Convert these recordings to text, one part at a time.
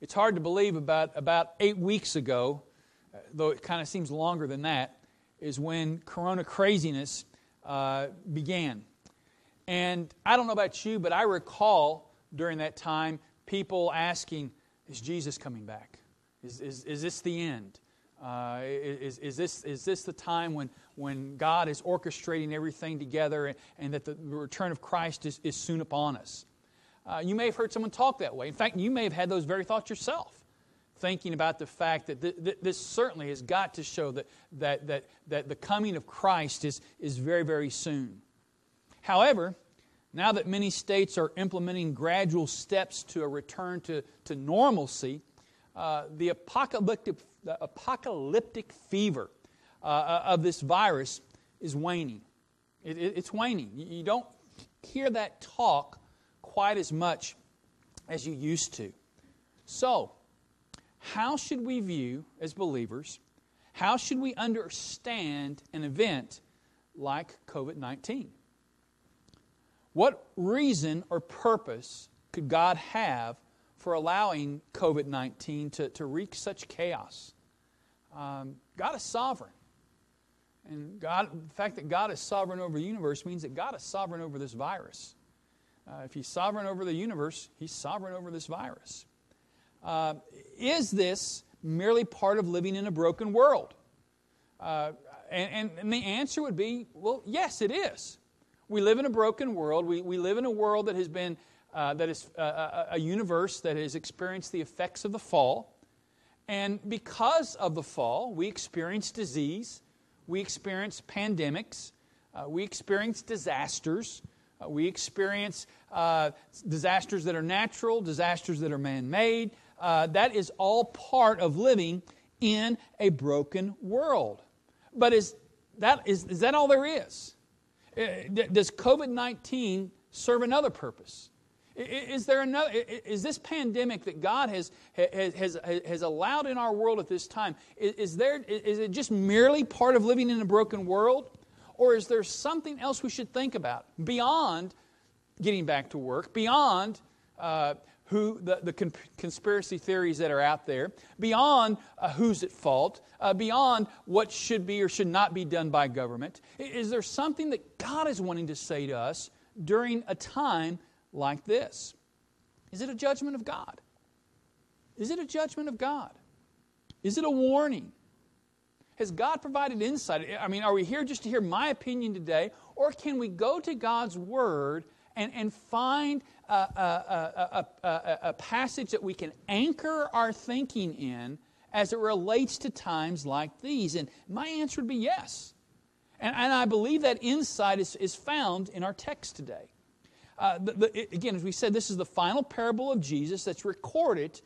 It's hard to believe about, about eight weeks ago, uh, though it kind of seems longer than that, is when corona craziness uh, began. And I don't know about you, but I recall during that time people asking, Is Jesus coming back? Is, is, is this the end? Uh, is, is, this, is this the time when, when God is orchestrating everything together and, and that the return of Christ is, is soon upon us? Uh, you may have heard someone talk that way. In fact, you may have had those very thoughts yourself, thinking about the fact that th- th- this certainly has got to show that, that, that, that the coming of Christ is, is very, very soon. However, now that many states are implementing gradual steps to a return to, to normalcy, uh, the, apocalyptic, the apocalyptic fever uh, uh of this virus is waning. It, it, it's waning. You don't hear that talk quite as much as you used to. So, how should we view, as believers, how should we understand an event like COVID 19? What reason or purpose could God have for allowing COVID 19 to, to wreak such chaos? Um, God is sovereign. And God, the fact that God is sovereign over the universe means that God is sovereign over this virus. Uh, if he's sovereign over the universe, he's sovereign over this virus. Uh, is this merely part of living in a broken world? Uh, and, and, the answer would be well, yes, it is. We live in a broken world. We, we live in a world that has been, uh, that is a, uh, a, a universe that has experienced the effects of the fall. And because of the fall, we experience disease, we experience pandemics, uh, we experience disasters, uh, we experience uh, disasters that are natural, disasters that are man made. Uh, that is all part of living in a broken world. But is that, is, is that all there is? Uh, does COVID 19 serve another purpose? Is there another? Is this pandemic that God has, has, has, has allowed in our world at this time? Is, there, is it just merely part of living in a broken world? Or is there something else we should think about beyond getting back to work, beyond uh, who the, the con- conspiracy theories that are out there, beyond uh, who's at fault, uh, beyond what should be or should not be done by government? Is there something that God is wanting to say to us during a time like this? Is it a judgment of God? Is it a judgment of God? Is it a warning? Has God provided insight? I mean, are we here just to hear my opinion today, or can we go to God's Word and, and find a, a, a, a, passage that we can anchor our thinking in as it relates to times like these? And my answer would be yes. And, and I believe that insight is, is found in our text today. Uh, the, the, again, as we said, this is the final parable of Jesus that's recorded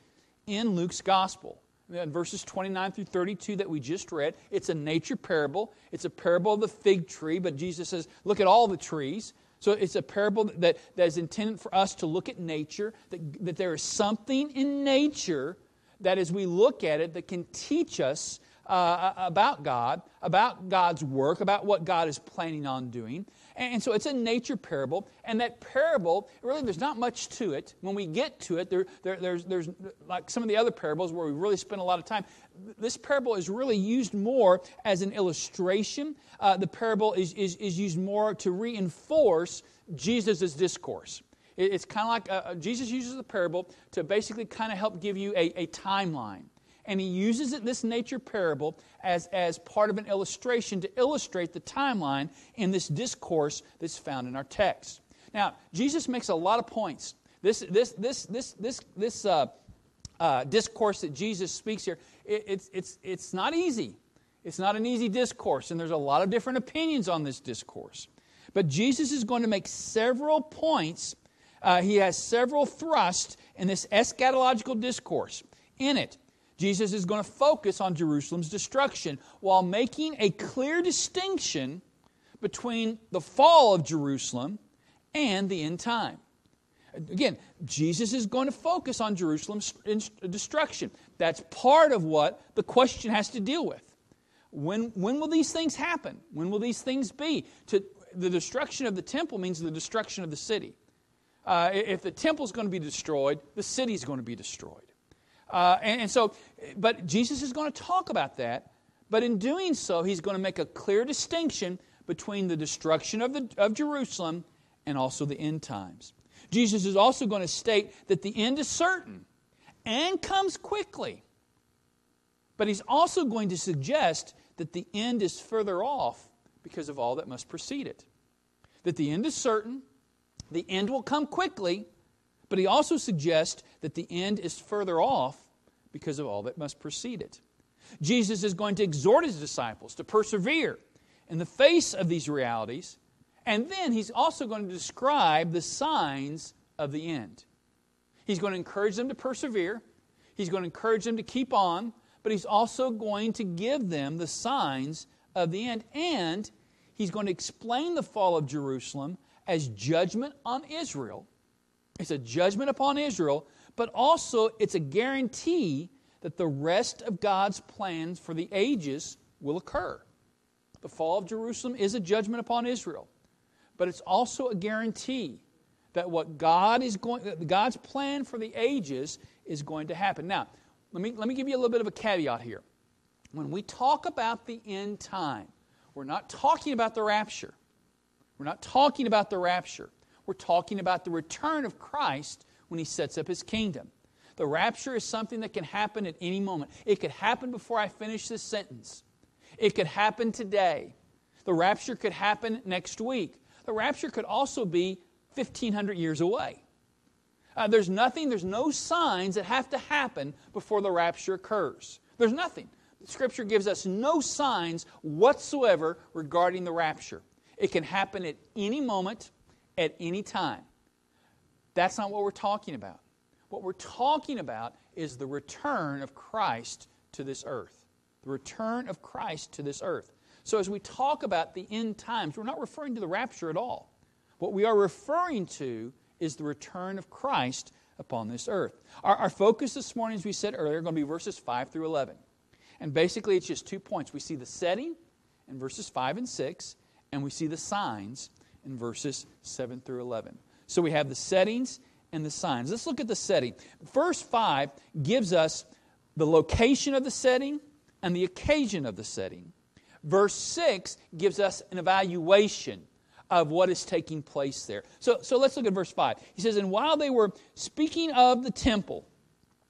in Luke's gospel in verses 29 through 32 that we just read. It's a nature parable. It's a parable of the fig tree, but Jesus says, look at all the trees. So it's a parable that, that is intended for us to look at nature, that, that there is something in nature that as we look at it that can teach us uh, about God, about God's work, about what God is planning on doing. And so it's a nature parable, and that parable, really, there's not much to it. When we get to it, there, there, there's, there's like some of the other parables where we really spend a lot of time. This parable is really used more as an illustration. Uh, the parable is, is, is used more to reinforce Jesus' discourse. it's kind of like uh, uh, Jesus uses the parable to basically kind of help give you a, a timeline and he uses it, this nature parable as, as part of an illustration to illustrate the timeline in this discourse that's found in our text. Now, Jesus makes a lot of points. This, this, this, this, this, this uh, uh, discourse that Jesus speaks here, it, it's, it's, it's not easy. It's not an easy discourse, and there's a lot of different opinions on this discourse. But Jesus is going to make several points. Uh, he has several thrusts in this eschatological discourse. In it, Jesus is going to focus on Jerusalem's destruction while making a clear distinction between the fall of Jerusalem and the end time. Again, Jesus is going to focus on Jerusalem's destruction. That's part of what the question has to deal with. When, when will these things happen? When will these things be? To, the destruction of the temple means the destruction of the city. Uh, if the temple is going to be destroyed, the city is going to be destroyed. Uh, and, and so, but Jesus is going to talk about that. But in doing so, he's going to make a clear distinction between the destruction of, the, of Jerusalem and also the end times. Jesus is also going to state that the end is certain and comes quickly. But he's also going to suggest that the end is further off because of all that must precede it. That the end is certain, the end will come quickly, but he also suggests that the end is further off because of all that must precede it. Jesus is going to exhort his disciples to persevere in the face of these realities, and then he's also going to describe the signs of the end. He's going to encourage them to persevere, he's going to encourage them to keep on, but he's also going to give them the signs of the end, and he's going to explain the fall of Jerusalem as judgment on Israel. It's a judgment upon Israel, but also it's a guarantee that the rest of God's plans for the ages will occur. The fall of Jerusalem is a judgment upon Israel, but it's also a guarantee that what God is going God's plan for the ages is going to happen. Now, let me let me give you a little bit of a caveat here. When we talk about the end time, we're not talking about the rapture. We're not talking about the rapture. We're talking about the return of Christ when he sets up his kingdom. The rapture is something that can happen at any moment. It could happen before I finish this sentence. It could happen today. The rapture could happen next week. The rapture could also be 1,500 years away. Uh, there's nothing, there's no signs that have to happen before the rapture occurs. There's nothing. Scripture gives us no signs whatsoever regarding the rapture. It can happen at any moment, at any time. That's not what we're talking about. What we're talking about is the return of Christ to this earth. The return of Christ to this earth. So, as we talk about the end times, we're not referring to the rapture at all. What we are referring to is the return of Christ upon this earth. Our, our focus this morning, as we said earlier, are going to be verses 5 through 11. And basically, it's just two points. We see the setting in verses 5 and 6, and we see the signs in verses 7 through 11. So we have the settings and the signs. Let's look at the setting. Verse 5 gives us the location of the setting and the occasion of the setting. Verse 6 gives us an evaluation of what is taking place there. So, so let's look at verse 5. He says, And while they were speaking of the temple,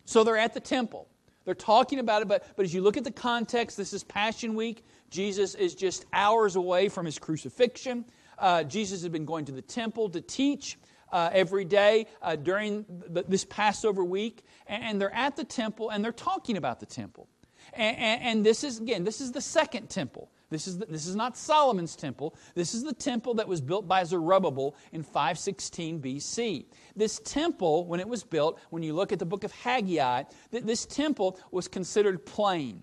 so they're at the temple. They're talking about it, but, but as you look at the context, this is Passion Week. Jesus is just hours away from his crucifixion. Uh, Jesus has been going to the temple to teach uh, every day uh, during the, this Passover week, and, they're at the temple and they're talking about the temple. And, and, and this is, again, this is the second temple. This is, the, this is not Solomon's temple. This is the temple that was built by Zerubbabel in 516 BC. This temple, when it was built, when you look at the book of Haggai, this temple was considered plain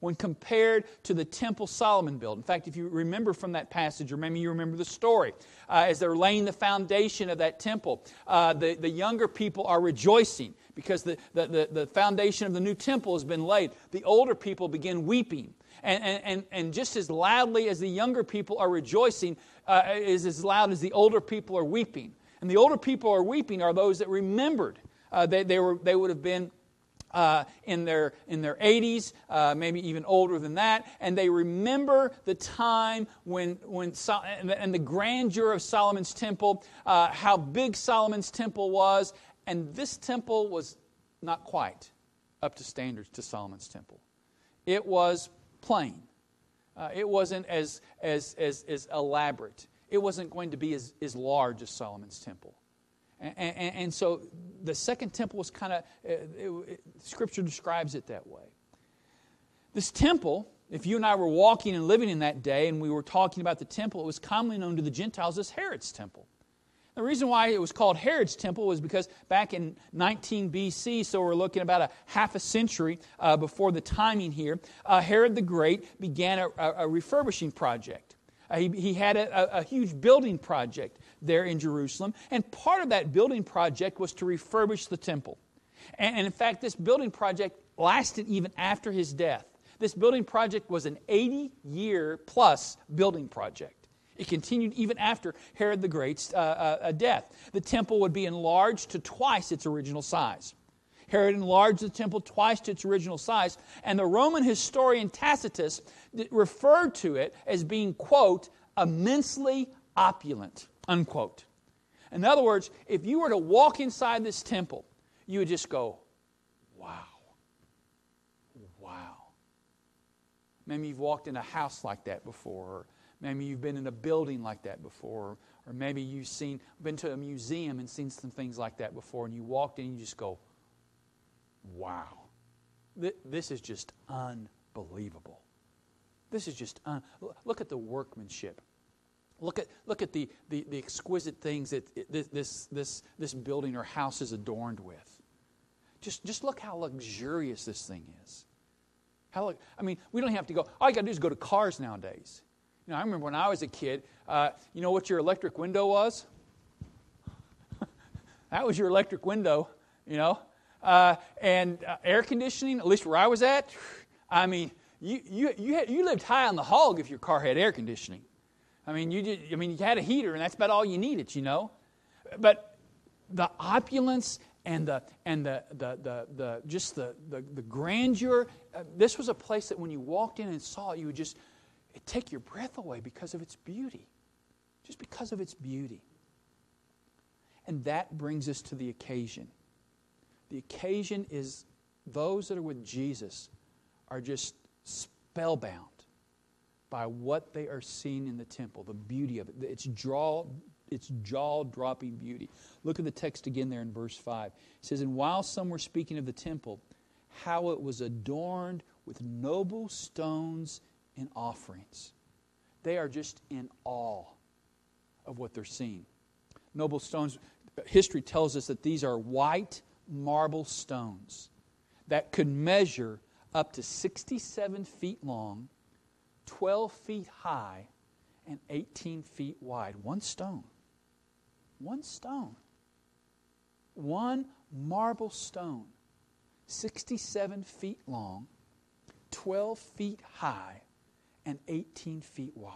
when compared to the temple Solomon built. In fact, if you remember from that passage, or maybe you remember the story, uh, as they're laying the foundation of that temple, uh, the, the younger people are rejoicing because the, the, the, the, foundation of the new temple has been laid. The older people begin weeping. And, and, and just as loudly as the younger people are rejoicing, uh, is as loud as the older people are weeping. And the older people are weeping are those that remembered. Uh, they, they, were, they would have been uh, in, their, in their 80s, uh, maybe even older than that, and they remember the time when, when and the grandeur of Solomon's temple, uh, how big Solomon's temple was, and this temple was not quite up to standards to Solomon's temple. It was plain. Uh, it wasn't as, as, as, as elaborate. It wasn't going to be as, as large as Solomon's temple. And, and, and so the second temple was kind of, uh, Scripture describes it that way. This temple, if you and I were walking and living in that day and we were talking about the temple, it was commonly known to the Gentiles as Herod's temple. The reason why it was called Herod's temple was because back in 19 BC, so we're looking about a half a century uh, before the timing here, uh, Herod the Great began a, a, refurbishing project. Uh, he, he, had a, a, huge building project there in Jerusalem. And part of that building project was to refurbish the temple. And, in fact, this building project lasted even after his death. This building project was an 80 year plus building project. It continued even after Herod the Great's uh, uh, death. The temple would be enlarged to twice its original size. Herod enlarged the temple twice to its original size, and the Roman historian Tacitus referred to it as being, quote, immensely opulent, unquote. In other words, if you were to walk inside this temple, you would just go, wow. Wow. Maybe you've walked in a house like that before, or maybe you've been in a building like that before, or maybe you've seen, been to a museum and seen some things like that before, and you walked in and you just go, wow. This is just unbelievable. This is just, un- look at the workmanship. Look at, look at the, the, the exquisite things that this, this, this building or house is adorned with. Just, just look how luxurious this thing is. How, I mean, we don't have to go, all you got to do is go to cars nowadays. You know, I remember when I was a kid, uh, you know what your electric window was? that was your electric window, you know. Uh, and uh, air conditioning, at least where I was at, I mean, you, you, you, had, you lived high on the hog if your car had air conditioning. I mean, you I mean, you had a heater, and that's about all you needed, you know. But the opulence and the and the the the, the just the, the the grandeur. Uh, this was a place that when you walked in and saw it, you would just take your breath away because of its beauty, just because of its beauty. And that brings us to the occasion. The occasion is those that are with Jesus are just spellbound by what they are seeing in the temple, the beauty of it, its jaw, its jaw-dropping beauty. Look at the text again there in verse 5. It says, And while some were speaking of the temple, how it was adorned with noble stones and offerings. They are just in awe of what they're seeing. Noble stones, history tells us that these are white marble stones that could measure up to 67 feet long 12 feet high and 18 feet wide. One stone. One stone. One marble stone, 67 feet long, 12 feet high, and 18 feet wide.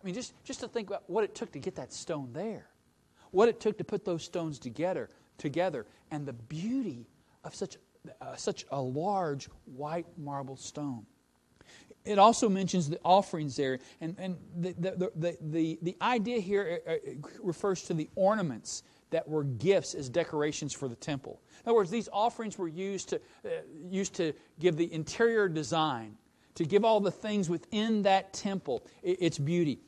I mean, just, just to think about what it took to get that stone there, what it took to put those stones together, together and the beauty of such, uh, such a large white marble stone it also mentions the offerings there. And, and the, the, the, the, the idea here uh, uh, refers to the ornaments that were gifts as decorations for the temple. In other words, these offerings were used to, uh, used to give the interior design, to give all the things within that temple its beauty.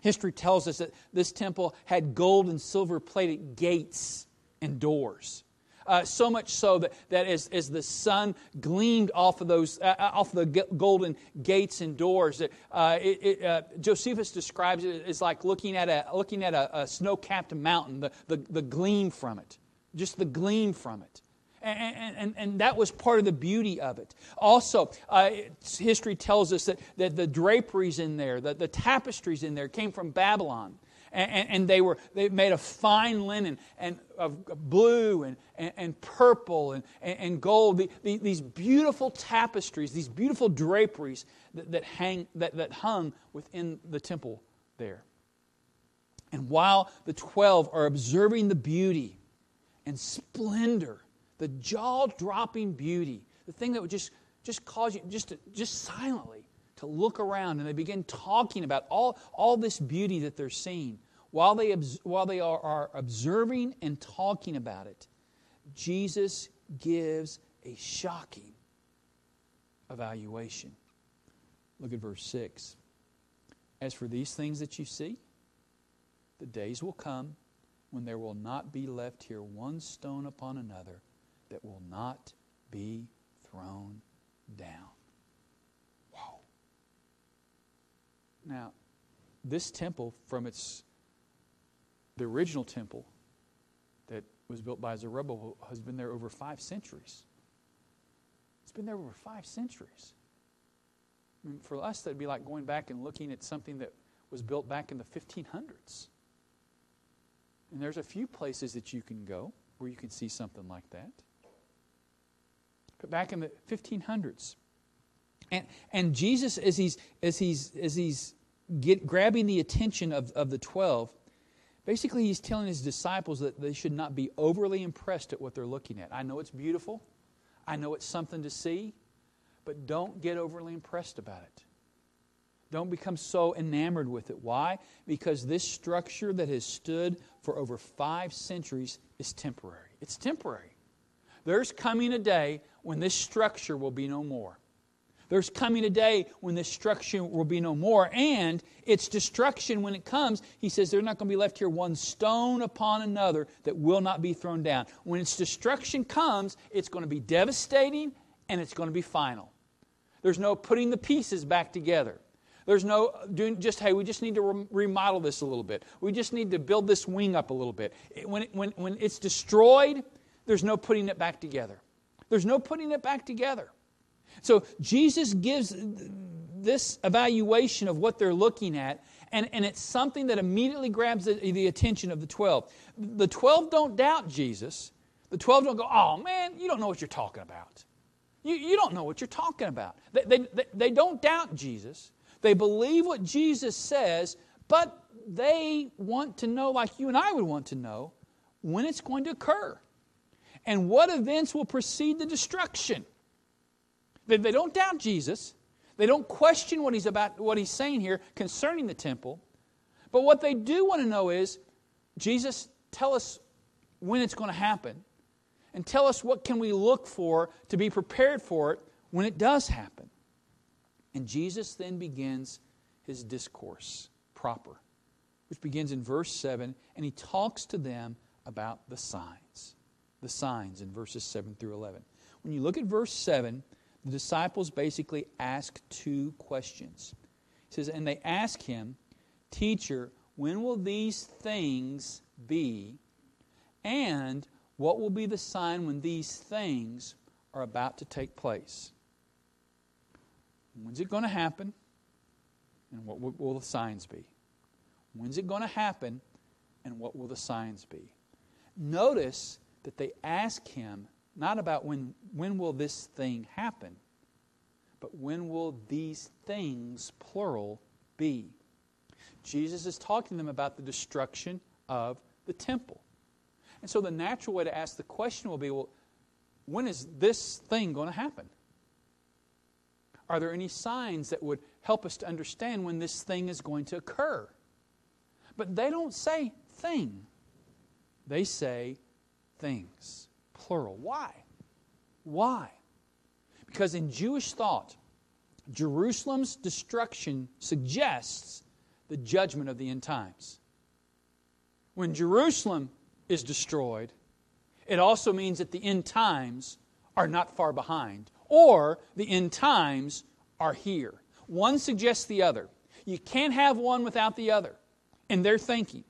History tells us that this temple had gold and silver plated gates and doors. Uh, so much so that, that as, as the sun gleamed off of those uh, uh off the golden gates and doors, that uh, it, it, uh, Josephus describes it as like looking at a looking at a, a snow-capped mountain, the, the, the gleam from it, just the gleam from it. And, and, and, that was part of the beauty of it. Also, uh, history tells us that, that the draperies in there, the, the tapestries in there came from Babylon and, and, they were they made of fine linen and of blue and, and, and purple and, and, gold. The, the, these beautiful tapestries, these beautiful draperies that, that, hang, that, that hung within the temple there. And while the twelve are observing the beauty and splendor, the jaw-dropping beauty, the thing that would just, just cause you just to, just silently to look around and they begin talking about all, all this beauty that they're seeing while they, while they are, are observing and talking about it, Jesus gives a shocking evaluation. Look at verse 6. As for these things that you see, the days will come when there will not be left here one stone upon another that will not be thrown down. Wow. Now, this temple, from its the original temple that was built by Zerubbabel has been there over five centuries. It's been there over five centuries. I mean, for us, that'd be like going back and looking at something that was built back in the 1500s. And there's a few places that you can go where you can see something like that. But back in the 1500s, and, and Jesus, as he's, as he's, as he's get, grabbing the attention of, of the 12, Basically, he's telling his disciples that they should not be overly impressed at what they're looking at. I know it's beautiful, I know it's something to see, but don't get overly impressed about it. Don't become so enamored with it. Why? Because this structure that has stood for over five centuries is temporary. It's temporary. There's coming a day when this structure will be no more. There's coming a day when this structure will be no more, and its destruction, when it comes, he says there's not going to be left here one stone upon another that will not be thrown down. When its destruction comes, it's going to be devastating and it's going to be final. There's no putting the pieces back together. There's no doing just, hey, we just need to remodel this a little bit. We just need to build this wing up a little bit. When, when, when it's destroyed, there's no putting it back together. There's no putting it back together. So Jesus gives this evaluation of what they're looking at, and, and it's something that immediately grabs the, the attention of the 12. The 12 don't doubt Jesus. The 12 don't go, oh man, you don't know what you're talking about. You, you don't know what you're talking about. They, they, they don't doubt Jesus. They believe what Jesus says, but they want to know, like you and I would want to know, when it's going to occur and what events will precede the destruction. They, they don't doubt Jesus. They don't question what he's about what he's saying here concerning the temple. But what they do want to know is, Jesus, tell us when it's going to happen and tell us what can we look for to be prepared for it when it does happen. And Jesus then begins his discourse proper, which begins in verse 7, and he talks to them about the signs. The signs in verses 7 through 11. When you look at verse 7, the disciples basically ask two questions. He says, And they ask him, Teacher, when will these things be? And what will be the sign when these things are about to take place? When's it going to happen? And what will the signs be? When's it going to happen? And what will the signs be? Notice that they ask him not about when, when will this thing happen, but when will these things, plural, be? Jesus is talking to them about the destruction of the temple. And so the natural way to ask the question will be well, when is this thing going to happen? Are there any signs that would help us to understand when this thing is going to occur? But they don't say thing, they say things, plural. Why? Why? Because in Jewish thought, Jerusalem's destruction suggests the judgment of the end times. When Jerusalem is destroyed, it also means that the end times are not far behind or the end times are here. One suggests the other. You can't have one without the other in their thinking.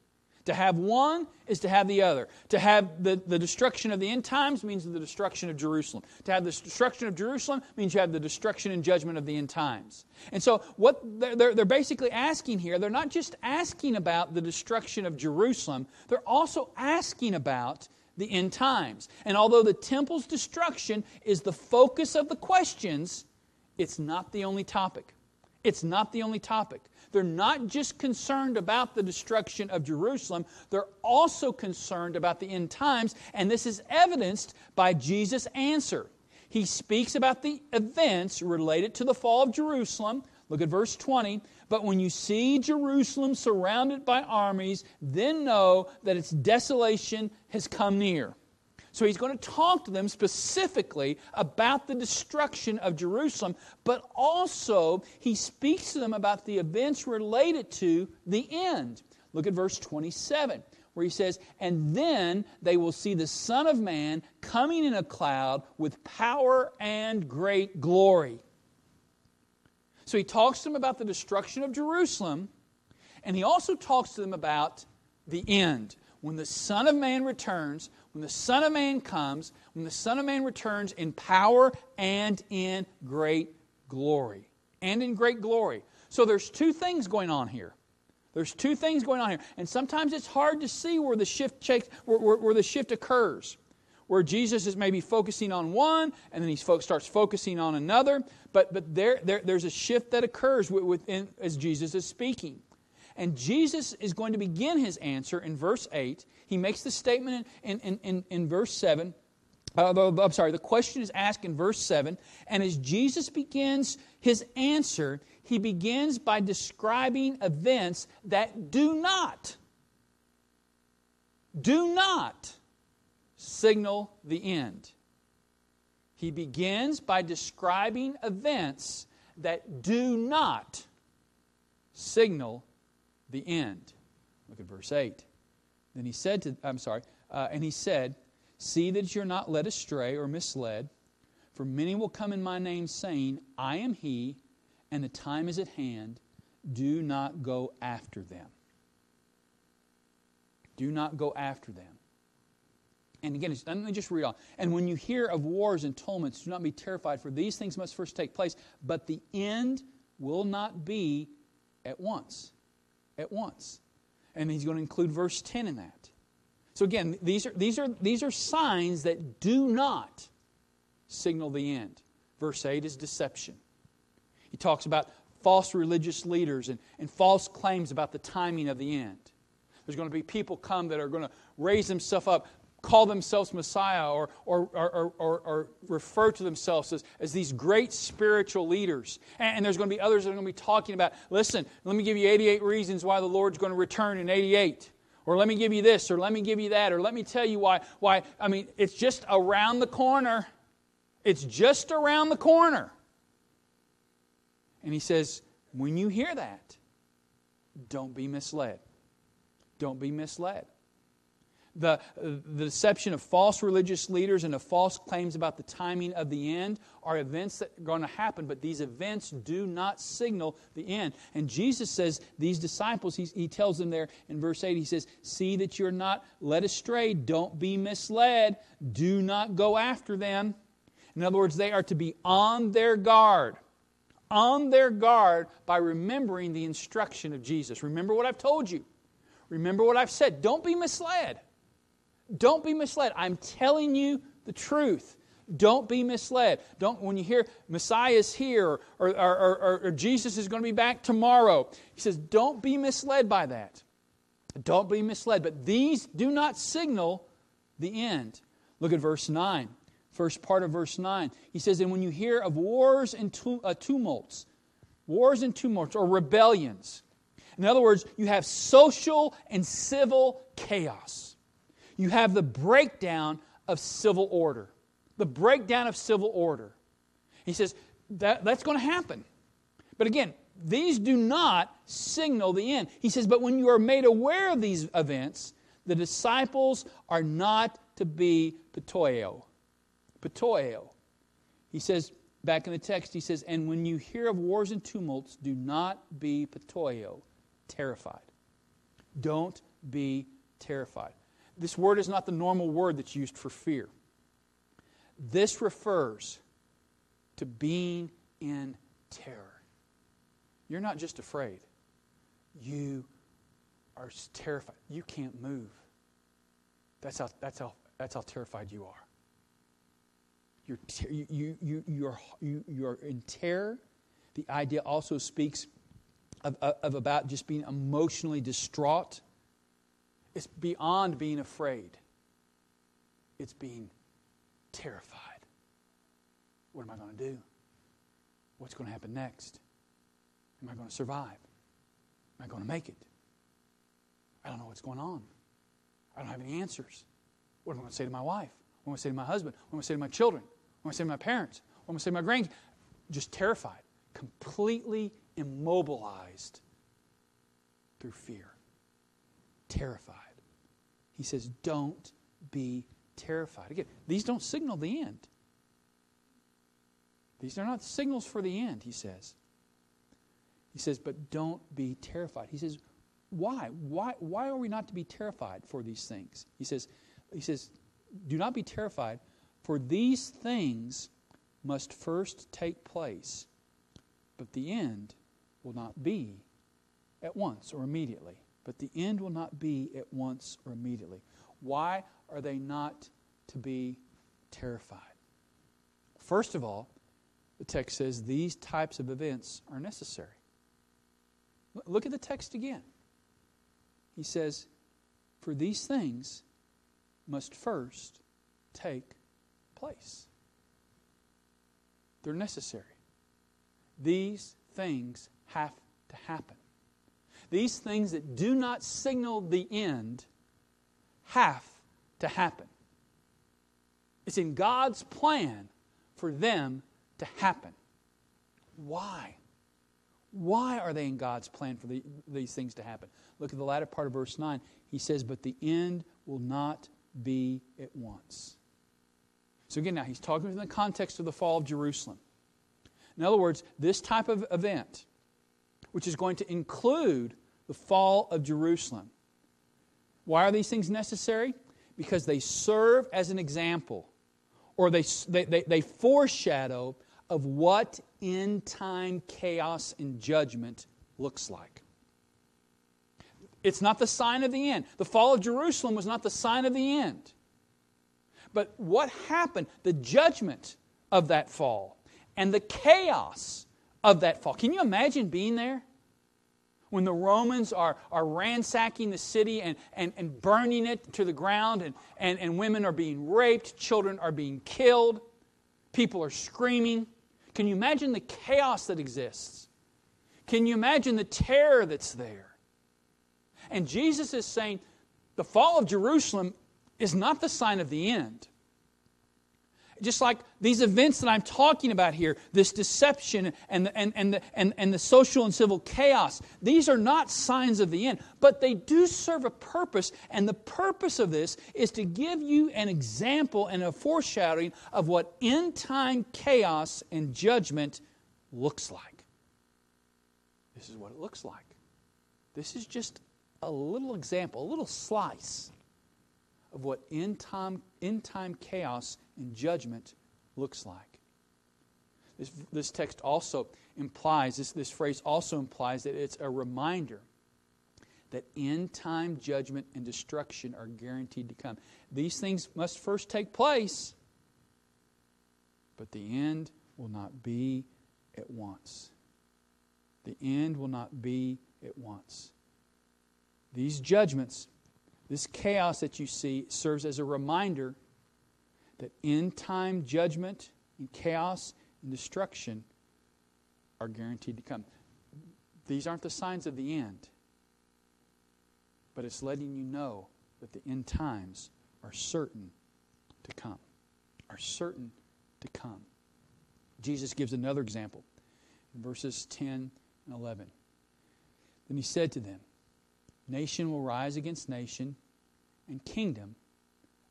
To have one is to have the other. To have the, the destruction of the end times means the destruction of Jerusalem. To have the destruction of Jerusalem means you have the destruction and judgment of the end times. And so, what they're, they're, they're basically asking here, they're not just asking about the destruction of Jerusalem, they're also asking about the end times. And although the temple's destruction is the focus of the questions, it's not the only topic. It's not the only topic. They're not just concerned about the destruction of Jerusalem, they're also concerned about the end times, and this is evidenced by Jesus' answer. He speaks about the events related to the fall of Jerusalem. Look at verse 20. But when you see Jerusalem surrounded by armies, then know that its desolation has come near. So he's going to talk to them specifically about the destruction of Jerusalem, but also he speaks to them about the events related to the end. Look at verse 27, where he says, And then they will see the Son of Man coming in a cloud with power and great glory. So he talks to them about the destruction of Jerusalem, and he also talks to them about the end. When the Son of Man returns, when the Son of Man comes, when the Son of Man returns in power and in great glory. And in great glory. So there's two things going on here. There's two things going on here. And sometimes it's hard to see where the shift, where, where, where the shift occurs where Jesus is maybe focusing on one and then he starts focusing on another. But, but there, there, there's a shift that occurs within, as Jesus is speaking. And Jesus is going to begin his answer in verse 8. He makes the statement in, in, in, in verse 7. Uh, I'm sorry, the question is asked in verse 7. And as Jesus begins his answer, he begins by describing events that do not, do not signal the end. He begins by describing events that do not signal the end. Look at verse 8. Then he said to, I'm sorry, uh, and he said, See that you're not led astray or misled, for many will come in my name, saying, I am he, and the time is at hand. Do not go after them. Do not go after them. And again, let me just read on. And when you hear of wars and tumults, do not be terrified, for these things must first take place, but the end will not be at once. At once. And he's going to include verse 10 in that. So again, these are, these are, these are signs that do not signal the end. Verse 8 is deception. He talks about false religious leaders and, and false claims about the timing of the end. There's going to be people come that are going to raise themselves up call themselves Messiah or, or, or, or, or refer to themselves as, as these great spiritual leaders. And, and there's going to be others that are going to be talking about, listen, let me give you 88 reasons why the Lord's going to return in 88 or let me give you this or let me give you that or let me tell you why why i mean it's just around the corner. It's just around the corner. And he says when you hear that don't be misled. Don't be misled the, uh, the deception of false religious leaders and of false claims about the timing of the end are events that are going to happen, but these events do not signal the end. And Jesus says, these disciples, he, he tells them there in verse 8, he says, See that you're not led astray, don't be misled, do not go after them. In other words, they are to be on their guard. On their guard by remembering the instruction of Jesus. Remember what I've told you. Remember what I've said. Don't be misled. Don't be misled. I'm telling you the truth. Don't be misled. Don't when you hear Messiah is here or, or, or, or, Jesus is going to be back tomorrow. He says, don't be misled by that. Don't be misled. But these do not signal the end. Look at verse 9. First part of verse 9. He says, And when you hear of wars and uh, tumults, wars and tumults or rebellions, in other words, you have social and civil chaos you have the breakdown of civil order. The breakdown of civil order. He says that, that's going to happen. But again, these do not signal the end. He says, but when you are made aware of these events, the disciples are not to be petoeo. Petoeo. He says, back in the text, he says, and when you hear of wars and tumults, do not be petoeo, terrified. Don't be terrified. This word is not the normal word that's used for fear. This refers to being in terror. You're not just afraid, you are terrified. You can't move. That's how, that's how, that's how terrified you are. You're, ter- you, you, you, you're, you, you're in terror. The idea also speaks of, of, of about just being emotionally distraught. It's beyond being afraid, it's being terrified. What am I going to do? What's going to happen next? Am I going to survive? Am I going to make it? I don't know what's going on. I don't have any answers. What am I going to say to my wife? What am I going to say to my husband? What am I going to say to my children? What am I going to say to my parents? What am I going to say to my grandkids? Just terrified, completely immobilized through fear. Terrified. He says, Don't be terrified. Again, these don't signal the end. These are not signals for the end, he says. He says, but don't be terrified. He says, why? Why, why are we not to be terrified for these things? He says, he says, do not be terrified, for these things must first take place, but the end will not be at once or immediately. But the end will not be at once or immediately. Why are they not to be terrified? First of all, the text says these types of events are necessary. Look at the text again. he says, For these things must first take place. They're necessary. These things have to happen. These things that do not signal the end have to happen. It's in God's plan for them to happen. Why? Why are they in God's plan for the, these things to happen? Look at the latter part of verse 9. He says, But the end will not be at once. So again, now he's talking in the context of the fall of Jerusalem. In other words, this type of event, which is going to include the fall of Jerusalem. Why are these things necessary? Because they serve as an example or they, they, they, they foreshadow of what end time chaos and judgment looks like. It's not the sign of the end. The fall of Jerusalem was not the sign of the end. But what happened, the judgment of that fall and the chaos of that fall. Can you imagine being there? when the Romans are, are ransacking the city and, and, and burning it to the ground, and, and, and women are being raped, children are being killed, people are screaming. Can you imagine the chaos that exists? Can you imagine the terror that's there? And Jesus is saying the fall of Jerusalem is not the sign of the end. Just like these events that I'm talking about here, this deception and the, and, and, the, and, and the social and civil chaos, these are not signs of the end, but they do serve a purpose. And the purpose of this is to give you an example and a foreshadowing of what end time chaos and judgment looks like. This is what it looks like. This is just a little example, a little slice of what end time, end time chaos and judgment looks like. This, this text also implies, this, this phrase also implies that it's a reminder that end time judgment and destruction are guaranteed to come. These things must first take place, but the end will not be at once. The end will not be at once. These judgments this chaos that you see serves as a reminder that end time judgment and chaos and destruction are guaranteed to come. These aren't the signs of the end, but it's letting you know that the end times are certain to come. Are certain to come. Jesus gives another example in verses 10 and 11. Then he said to them, Nation will rise against nation, and kingdom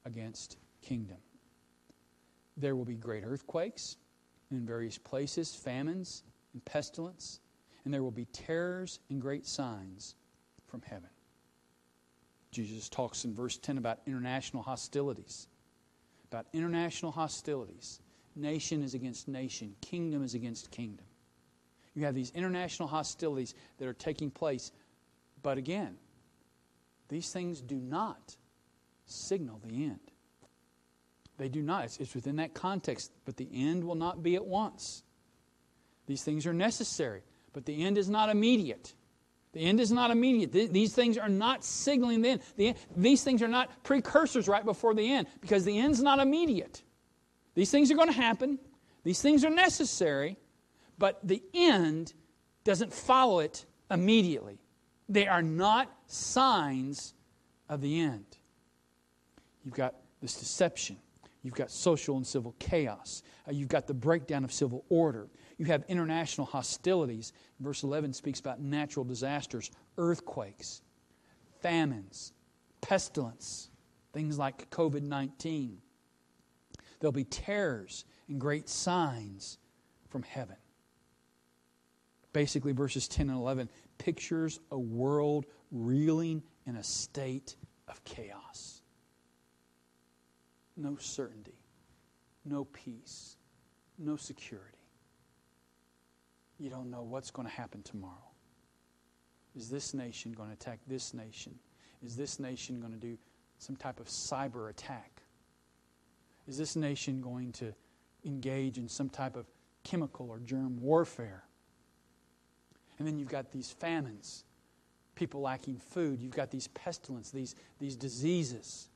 against kingdom. There will be great earthquakes in various places, famines and pestilence, and there will be terrors and great signs from heaven. Jesus talks in verse 10 about international hostilities. About international hostilities. Nation is against nation, kingdom is against kingdom. You have these international hostilities that are taking place, but again, these things do not signal the end. They do not. It's, it's within that context, but the end will not be at once. These things are necessary, but the end is not immediate. The end is not immediate. These things are not signaling the end. the end. These things are not precursors right before the end because the end's not immediate. These things are going to happen. These things are necessary, but the end doesn't follow it immediately. They are not signs of the end. You've got this deception. You've got social and civil chaos. Uh, you've got the breakdown of civil order. You have international hostilities. Verse 11 speaks about natural disasters, earthquakes, famines, pestilence, things like COVID 19. There'll be terrors and great signs from heaven. Basically, verses 10 and 11 pictures a world reeling in a state of chaos. No certainty, no peace, no security. You don't know what's going to happen tomorrow. Is this nation going to attack this nation? Is this nation going to do some type of cyber attack? Is this nation going to engage in some type of chemical or germ warfare? And then you've got these famines people lacking food. You've got these pestilence, these, these diseases.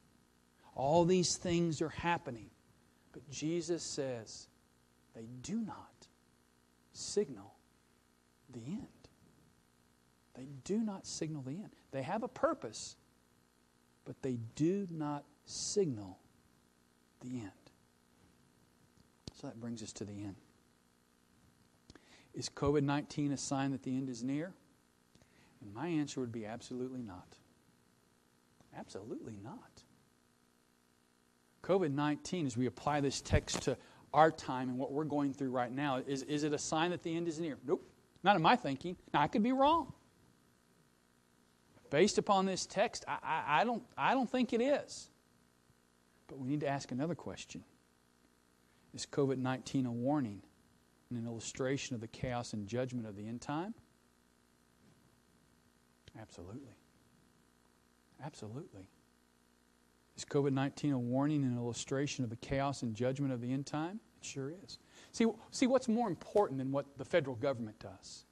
All these things are happening. But Jesus says they do not signal the end. They do not signal the end. They have a purpose, but they do not signal the end. So that brings us to the end. Is COVID 19 a sign that the end is near? And my answer would be absolutely not. Absolutely not. COVID 19, as we apply this text to our time and what we're going through right now, is, is it a sign that the end is near? Nope. Not in my thinking. Now, I could be wrong. Based upon this text, I, I, I, don't, I don't think it is. But we need to ask another question Is COVID 19 a warning an illustration of the chaos and judgment of the end time? Absolutely. Absolutely. Is COVID 19 a warning and an illustration of the chaos and judgment of the end time? It sure is. See, see what's more important than what the federal government does?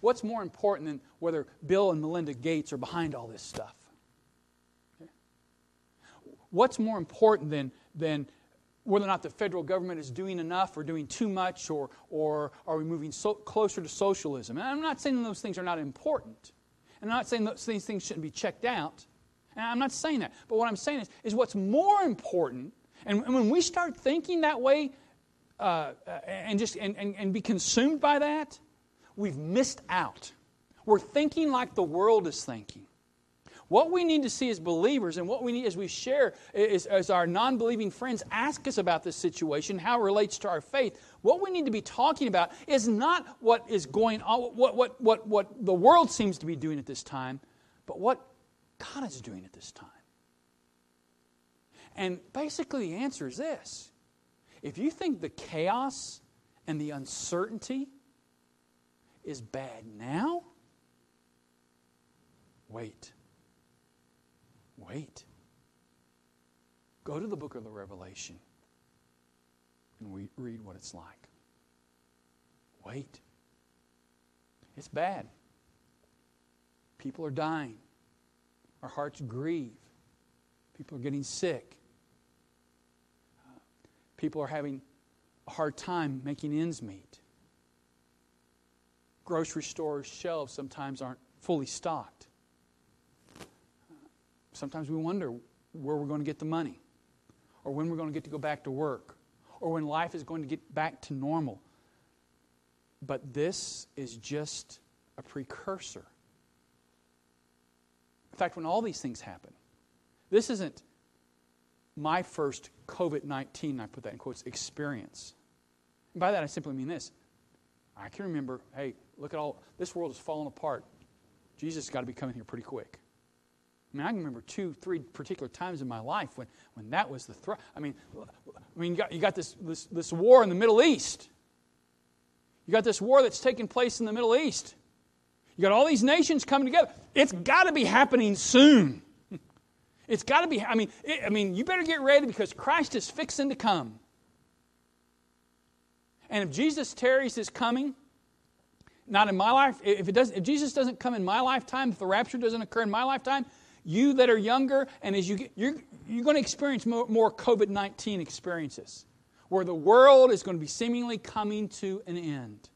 What's more important than whether Bill and Melinda Gates are behind all this stuff? Okay. What's more important than, than whether or not the federal government is doing enough or doing too much or, or are we moving so, closer to socialism? And I'm not saying those things are not important. And I'm not saying those, these things shouldn't be checked out. And I'm not saying that. But what I'm saying is, is what's more important, and, and when we start thinking that way uh, and just and, and, and be consumed by that, we've missed out. We're thinking like the world is thinking. What we need to see as believers, and what we need as we share, is, as our non believing friends ask us about this situation, how it relates to our faith, what we need to be talking about is not what is going on, what, what, what, what the world seems to be doing at this time, but what God is doing at this time. And basically, the answer is this if you think the chaos and the uncertainty is bad now, wait. Wait. Go to the book of the Revelation and we read what it's like. Wait. It's bad. People are dying. Our hearts grieve. People are getting sick. people are having a hard time making ends meet. Grocery stores' shelves sometimes aren't fully stocked. Sometimes we wonder where we're going to get the money, or when we're going to get to go back to work, or when life is going to get back to normal. But this is just a precursor. In fact, when all these things happen, this isn't my first COVID 19, I put that in quotes, experience. And by that, I simply mean this. I can remember, hey, look at all, this world is falling apart. Jesus has got to be coming here pretty quick. I mean, I can remember two, three particular times in my life when, when that was the threat. I mean, I mean, you got, you got this, this, this war in the Middle East. You got this war that's taking place in the Middle East. You got all these nations coming together. It's got to be happening soon. It's got to be. I mean, it, I mean, you better get ready because Christ is fixing to come. And if Jesus tarries his coming, not in my life, if it doesn't, if Jesus doesn't come in my lifetime, if the rapture doesn't occur in my lifetime, you that are younger, and as you get, you're, you're going to experience more, more COVID 19 experiences where the world is going to be seemingly coming to an end.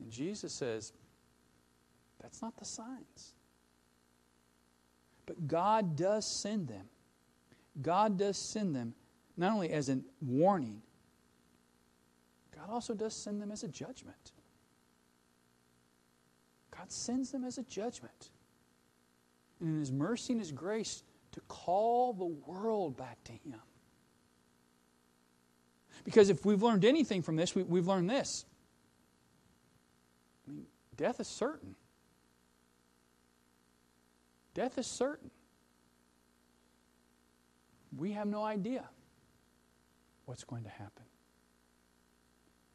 And Jesus says, that's not the signs. But God does send them. God does send them not only as a warning, God also does send them as a judgment. God sends them as a judgment and in His mercy and His grace to call the world back to Him. Because if we've learned anything from this, we, have learned this. I mean, death is certain. Death is certain. We have no idea what's going to happen.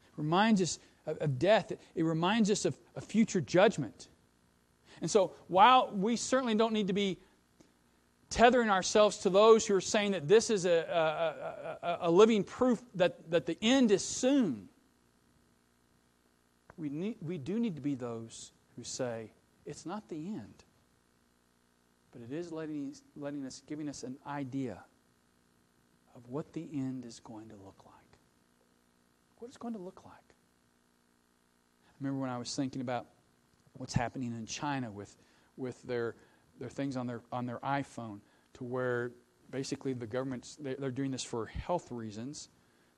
It reminds us of, of death, it, it reminds us of a future judgment. And so, while we certainly don't need to be tethering ourselves to those who are saying that this is a, a, a, a living proof that, that the end is soon, we, need, we do need to be those who say It's not the end, but it is letting, letting us, giving us an idea of what the end is going to look like. What it's going to look like. I remember when I was thinking about what's happening in China with, with their, their things on their, on their iPhone, to where basically the government's they're doing this for health reasons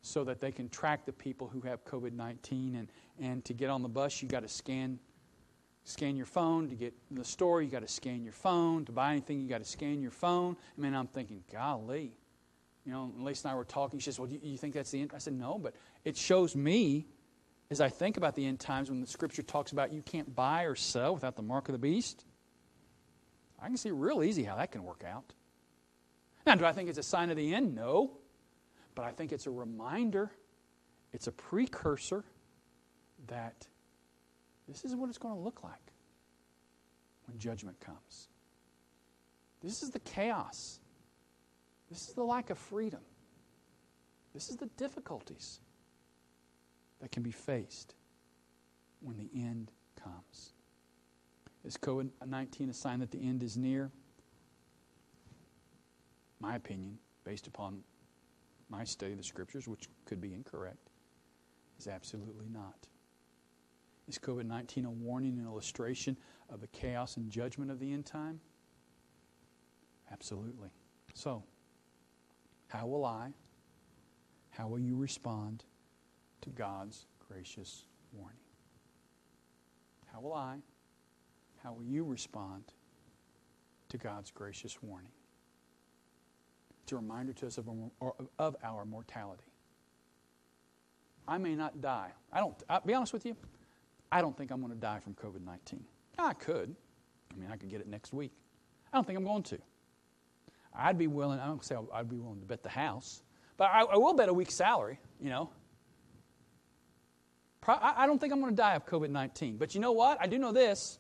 so that they can track the people who have covid-19 and, and to get on the bus you got to scan scan your phone to get in the store you got to scan your phone to buy anything you got to scan your phone. I mean i'm thinking golly. You know Lisa and i were talking she says well do you, you think that's the end? I said no but it shows me as i think about the end times when the scripture talks about you can't buy or sell without the mark of the beast i can see real easy how that can work out now, do I think it's a sign of the end? No. But I think it's a reminder, it's a precursor that this is what it's going to look like when judgment comes. This is the chaos. This is the lack of freedom. This is the difficulties that can be faced when the end comes. Is COVID 19 a sign that the end is near? my opinion, based upon my study of the scriptures, which could be incorrect, is absolutely not. Is COVID 19 a warning and illustration of the chaos and judgment of the end time? Absolutely. So, how will I, how will you respond to God's gracious warning? How will I, how will you respond to God's gracious warning? It's a reminder to us of our, of our mortality. I may not die. I don't, I'll be honest with you, I don't think I'm going to die from COVID 19. I could. I mean, I could get it next week. I don't think I'm going to. I'd be willing, I don't say I'd be willing to bet the house, but I, I will bet a week's salary, you know. I don't think I'm going to die of COVID 19. But you know what? I do know this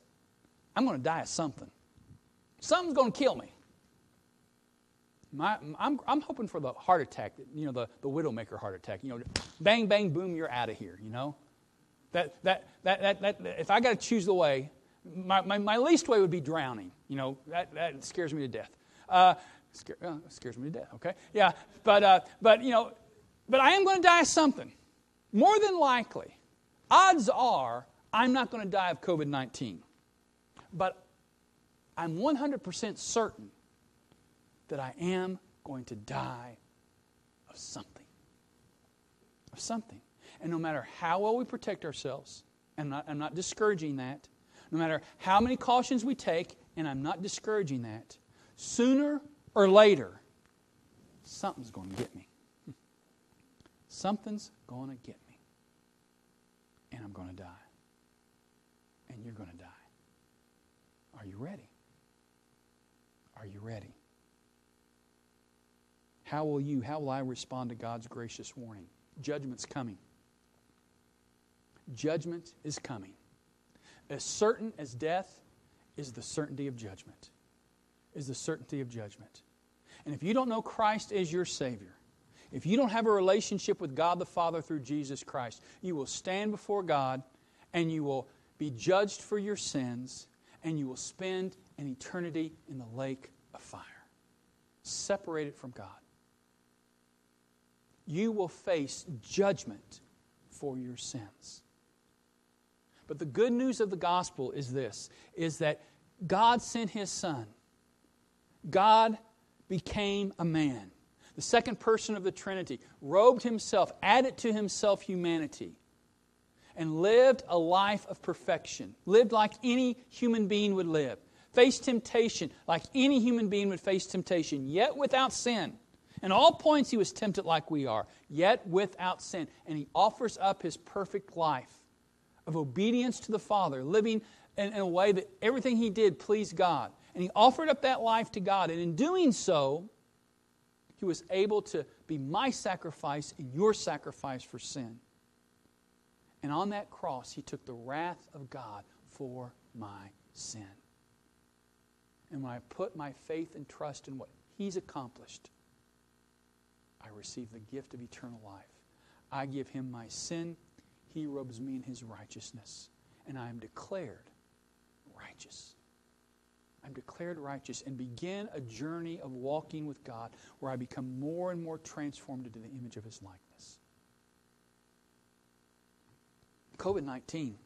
I'm going to die of something. Something's going to kill me. My, I'm, I'm hoping for the heart attack, you know, the, the widowmaker heart attack. You know, bang, bang, boom, you're out of here, you know? That, that, that, that, that, if I got to choose the way, my, my, my, least way would be drowning. You know, that, that scares me to death. Uh, scare, uh, scares me to death, okay? Yeah, but, uh, but, you know, but I am going to die of something. More than likely, odds are I'm not going to die of COVID 19. But I'm 100% certain that I am going to die of something. Of something. And no matter how well we protect ourselves, and I'm not, I'm not discouraging that, no matter how many cautions we take, and I'm not discouraging that, sooner or later, something's going to get me. Something's going to get me. I'm going to die. And you're going to die. Are you ready? Are you ready? How will you, how will I respond to God's gracious warning? Judgment's coming. Judgment is coming. As certain as death is the certainty of judgment. Is the certainty of judgment. And if you don't know Christ as your Savior, if you don't have a relationship with God the Father through Jesus Christ, you will stand before God and you will be judged for your sins and you will spend an eternity in the lake of fire, separated from God you will face judgment for your sins. But the good news of the gospel is this is that God sent his son. God became a man. The second person of the Trinity robed himself, added to himself humanity, and lived a life of perfection. Lived like any human being would live. Faced temptation like any human being would face temptation, yet without sin. In all points, he was tempted like we are, yet without sin. And he offers up his perfect life of obedience to the Father, living in, in, a way that everything he did pleased God. And he offered up that life to God. And in doing so, he was able to be my sacrifice and your sacrifice for sin. And on that cross, he took the wrath of God for my sin. And when I put my faith and trust in what he's accomplished, I receive the gift of eternal life. I give him my sin, he robes me in his righteousness, and I am declared righteous. I'm declared righteous and begin a journey of walking with God where I become more and more transformed into the image of His likeness. COVID 19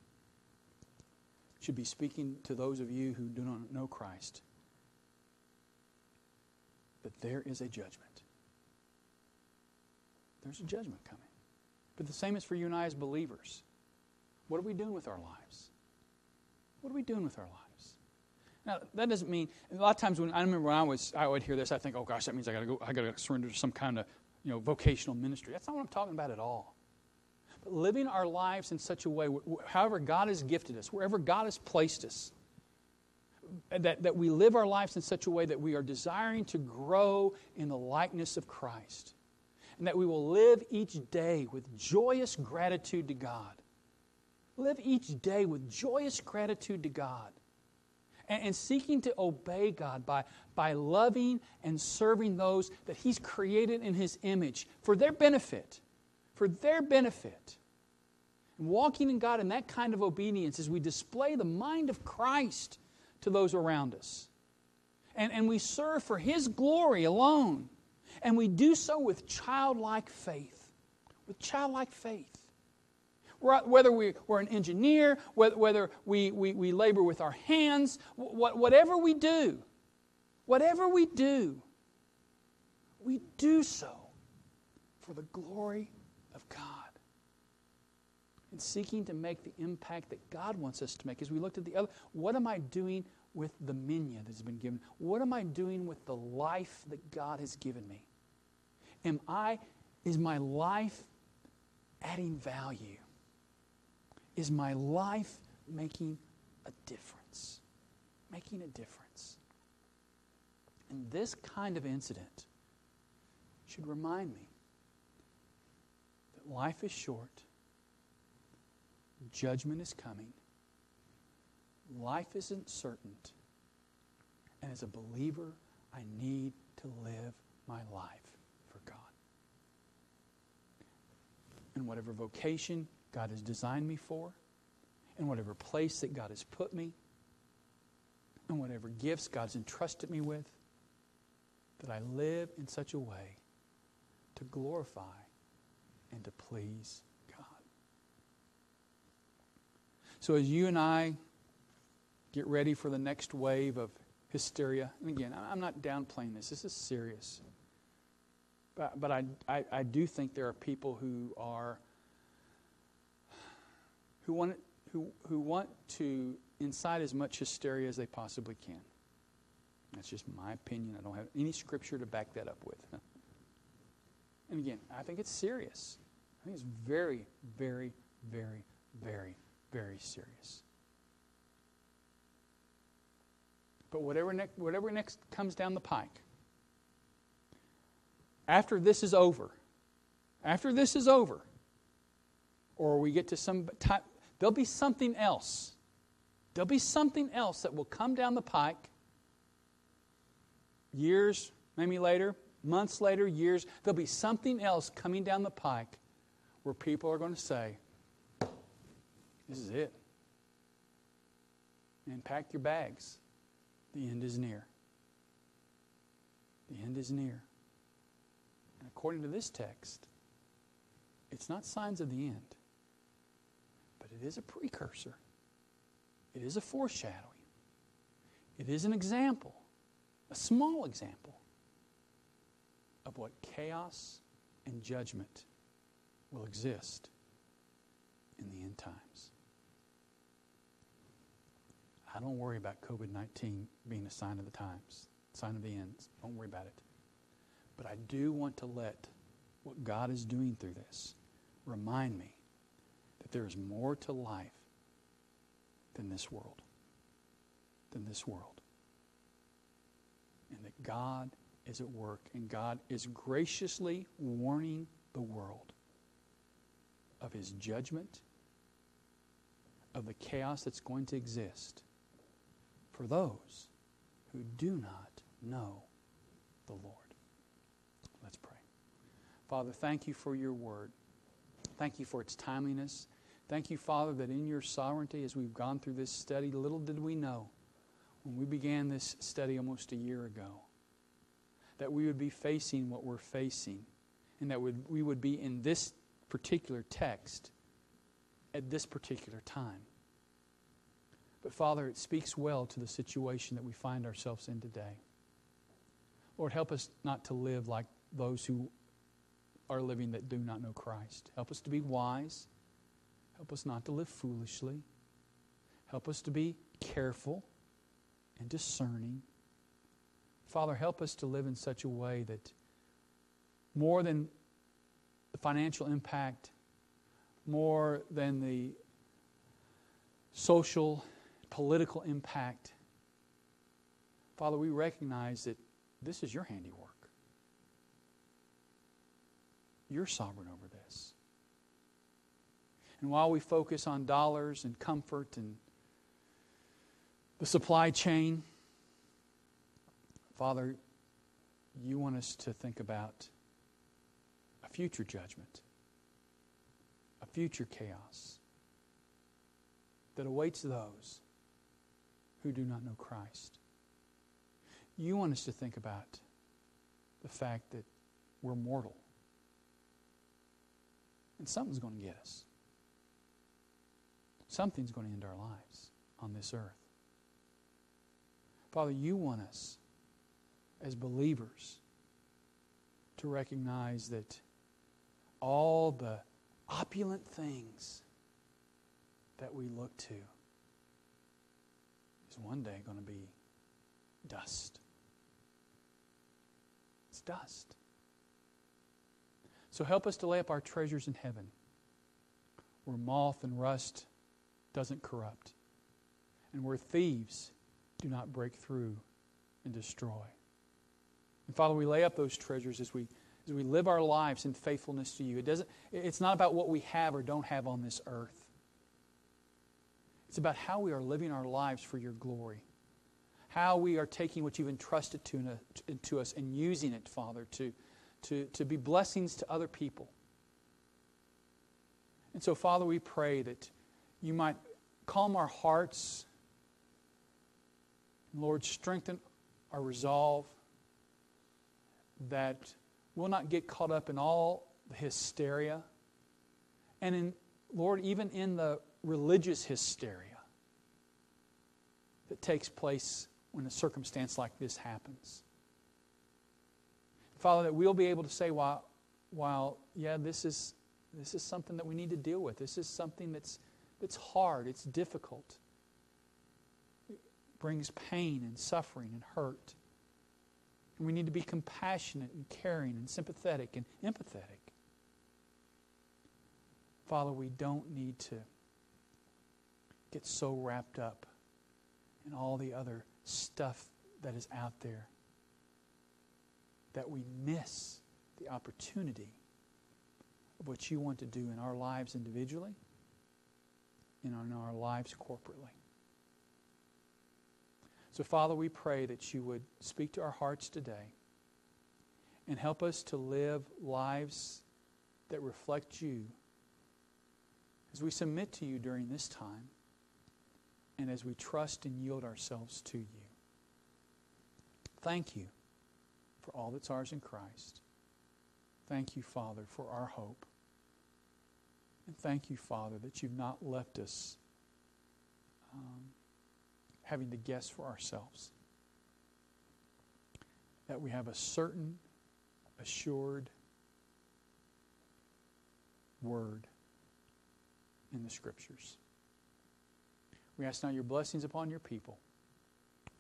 should be speaking to those of you who do not know Christ that there is a judgment. There's a judgment coming. But the same is for you and I as believers. What are we doing with our lives? What are we doing with our lives? Now that doesn't mean a lot of times when I remember when I was I would hear this, I think, oh gosh, that means I gotta go I gotta surrender to some kind of you know vocational ministry. That's not what I'm talking about at all. But living our lives in such a way, however God has gifted us, wherever God has placed us, that, that we live our lives in such a way that we are desiring to grow in the likeness of Christ. And that we will live each day with joyous gratitude to God. Live each day with joyous gratitude to God. And, and seeking to obey God by, by loving and serving those that He's created in His image for their benefit. For their benefit. And walking in God in that kind of obedience as we display the mind of Christ to those around us. And, and we serve for His glory alone. And we do so with childlike faith. With childlike faith. Whether we, we're an engineer, whether we, we, we labor with our hands, whatever we do, whatever we do, we do so for the glory of God and seeking to make the impact that God wants us to make. As we looked at the other, what am I doing with the minya that's been given? What am I doing with the life that God has given me? Am I, is my life adding value? Is my life making a difference? Making a difference. And this kind of incident should remind me that life is short Judgment is coming. Life isn't certain. And as a believer, I need to live my life for God. In whatever vocation God has designed me for, in whatever place that God has put me, in whatever gifts God's entrusted me with, that I live in such a way to glorify and to please God. So as you and I get ready for the next wave of hysteria, and again, I'm not downplaying this, this is serious. But, but I, I, I do think there are people who are who want who who want to incite as much hysteria as they possibly can. That's just my opinion. I don't have any scripture to back that up with. And again, I think it's serious. I think it's very, very, very, very very serious. But whatever, ne- whatever next comes down the pike, after this is over, after this is over, or we get to some time, there'll be something else. There'll be something else that will come down the pike years, maybe later, months later, years. There'll be something else coming down the pike where people are going to say, this is it. And pack your bags. The end is near. The end is near. And according to this text, it's not signs of the end, it is a precursor. It is a foreshadowing. It is an example, a small example, of what chaos and judgment will exist in the end times. I don't worry about COVID 19 being a sign of the times, sign of the ends. Don't worry about it. But I do want to let what God is doing through this remind me there is more to life than this world. Than this world. And that God is at work and God is graciously warning the world of his judgment, of the chaos that's going to exist for those who do not know the Lord. Let's pray. Father, thank you for your word. Thank you for its timeliness. Thank you, Father, that in your sovereignty, as we've gone through this study, little did we know when we began this study almost a year ago that we would be facing what we're facing and that we would be in this particular text at this particular time. But Father, it speaks well to the situation that we find ourselves in today. Lord, help us not to live like those who are living that do not know Christ. Help us to be wise. Help us not to live foolishly. Help us to be careful and discerning. Father, help us to live in such a way that more than the financial impact, more than the social, political impact, Father, we recognize that this is your handiwork. You're sovereign over. And while we focus on dollars and comfort and the supply chain, Father, you want us to think about a future judgment, a future chaos that awaits those who do not know Christ. You want us to think about the fact that we're mortal. And something's going to get us. Something's going to end our lives on this earth. Father, you want us as believers to recognize that all the opulent things that we look to is one day going to be dust. It's dust. So help us to lay up our treasures in heaven where moth and rust doesn't corrupt and where thieves do not break through and destroy. And Father, we lay up those treasures as we as we live our lives in faithfulness to you. It doesn't it's not about what we have or don't have on this earth. It's about how we are living our lives for your glory. How we are taking what you've entrusted to, to us and using it, Father, to, to, to be blessings to other people. And so, Father, we pray that you might calm our hearts. Lord, strengthen our resolve that we'll not get caught up in all the hysteria. And in, Lord, even in the religious hysteria that takes place when a circumstance like this happens. Father, that we'll be able to say, while, while yeah, this is, this is something that we need to deal with. This is something that's, that's hard, it's difficult. It brings pain and suffering and hurt. And we need to be compassionate and caring and sympathetic and empathetic. Father, we don't need to get so wrapped up in all the other stuff that is out there that we miss the opportunity of what you want to do in our lives individually in our lives corporately. So, Father, we pray that you would speak to our hearts today and help us to live lives that reflect you as we submit to you during this time and as we trust and yield ourselves to you. Thank you for all that's ours in Christ. Thank you, Father, for our hope. And thank you, Father, that you've not left us um, having to guess for ourselves. That we have a certain, assured word in the Scriptures. We ask now your blessings upon your people.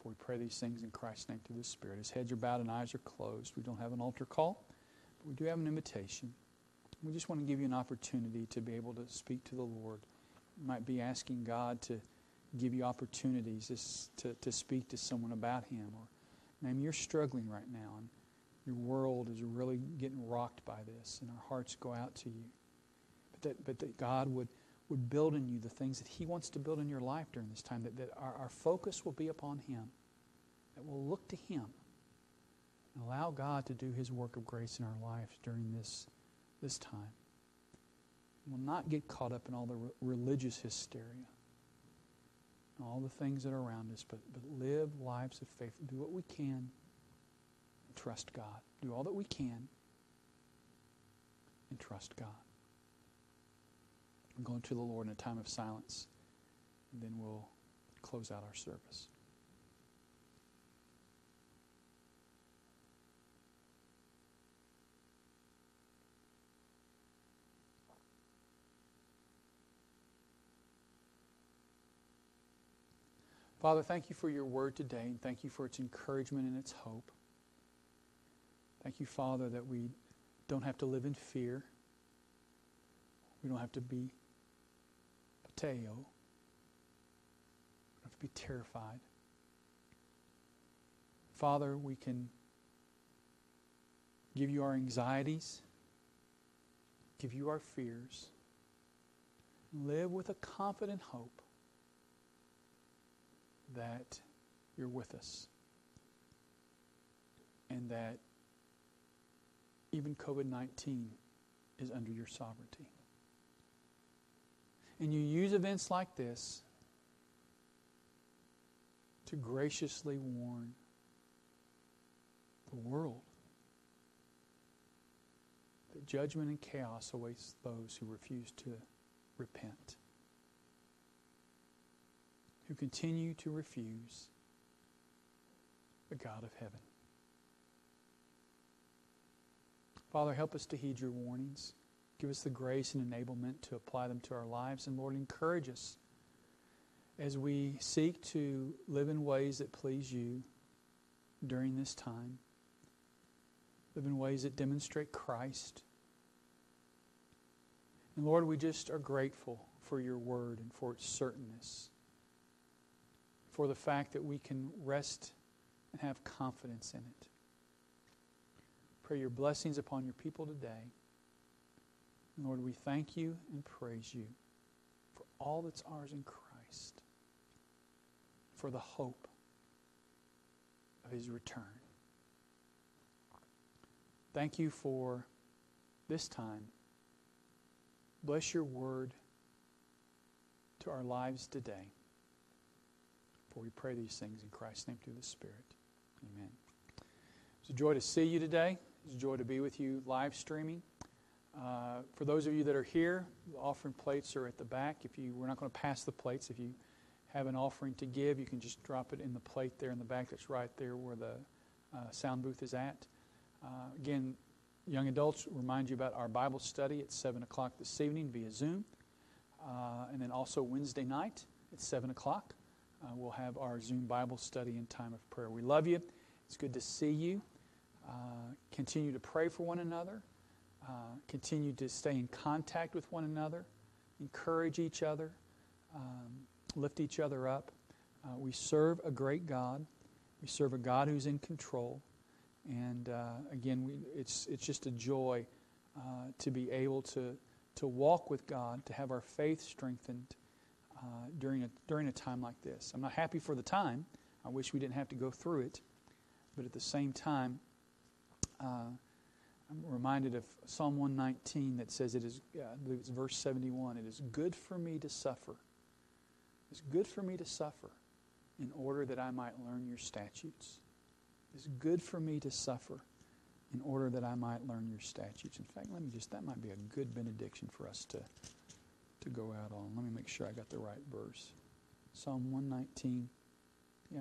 For we pray these things in Christ's name through the Spirit. His heads are bowed and eyes are closed. We don't have an altar call, but we do have an invitation. We just want to give you an opportunity to be able to speak to the Lord. You might be asking God to give you opportunities to, to speak to someone about Him. Or maybe you're struggling right now and your world is really getting rocked by this, and our hearts go out to you. But that, but that God would would build in you the things that He wants to build in your life during this time, that, that our, our focus will be upon Him, that we'll look to Him and allow God to do His work of grace in our lives during this, this time. We'll not get caught up in all the re- religious hysteria, all the things that are around us, but, but live lives of faith. Do what we can and trust God. Do all that we can and trust God. I'm going to the Lord in a time of silence, and then we'll close out our service. Father, thank you for your word today, and thank you for its encouragement and its hope. Thank you, Father, that we don't have to live in fear. We don't have to be pateo. We don't have to be terrified. Father, we can give you our anxieties, give you our fears, live with a confident hope that you're with us and that even COVID 19 is under your sovereignty. And you use events like this to graciously warn the world that judgment and chaos awaits those who refuse to repent who continue to refuse the God of heaven. Father, help us to heed your warnings. Give us the grace and enablement to apply them to our lives. And Lord, encourage us as we seek to live in ways that please you during this time, live in ways that demonstrate Christ. And Lord, we just are grateful for your word and for its certainness for the fact that we can rest and have confidence in it. Pray your blessings upon your people today. Lord, we thank you and praise you for all that's ours in Christ, for the hope of his return. Thank you for this time. Bless your word to our lives today. For we pray these things in Christ's name through the Spirit. Amen. It's a joy to see you today. It's a joy to be with you live streaming. Uh, for those of you that are here, the offering plates are at the back. If you, we're not going to pass the plates. If you have an offering to give, you can just drop it in the plate there in the back. That's right there where the uh, sound booth is at. Uh, again, young adults, remind you about our Bible study at 7 o'clock this evening via Zoom. Uh, and then also Wednesday night at 7 o'clock uh, we'll have our Zoom Bible study and time of prayer. We love you. It's good to see you. Uh, continue to pray for one another. Uh, continue to stay in contact with one another. Encourage each other. Um, lift each other up. Uh, we serve a great God. We serve a God who's in control. And uh, again, we, it's, it's just a joy uh, to be able to, to walk with God, to have our faith strengthened uh, during, a, during a time like this. I'm not happy for the time. I wish we didn't have to go through it. But at the same time, uh, I'm reminded of Psalm 119 that says it is, I believe it's verse 71, it is good for me to suffer. It's good for me to suffer in order that I might learn your statutes. It's good for me to suffer in order that I might learn your statutes. In fact, let me just, that might be a good benediction for us to to go out on. Let me make sure I got the right verse. Psalm 119. Yeah.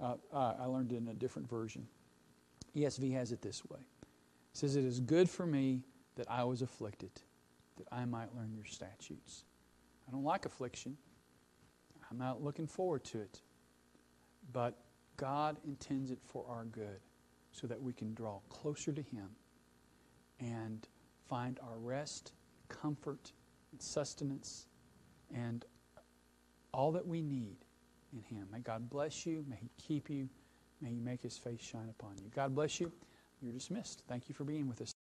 Uh, I learned it in a different version. ESV has it this way. It says, It is good for me that I was afflicted, that I might learn your statutes. I don't like affliction. I'm not looking forward to it. But God intends it for our good so that we can draw closer to Him and find our rest, comfort, and sustenance and all that we need in Him. May God bless you. May He keep you. May He make His face shine upon you. God bless you. You're dismissed. Thank you for being with us.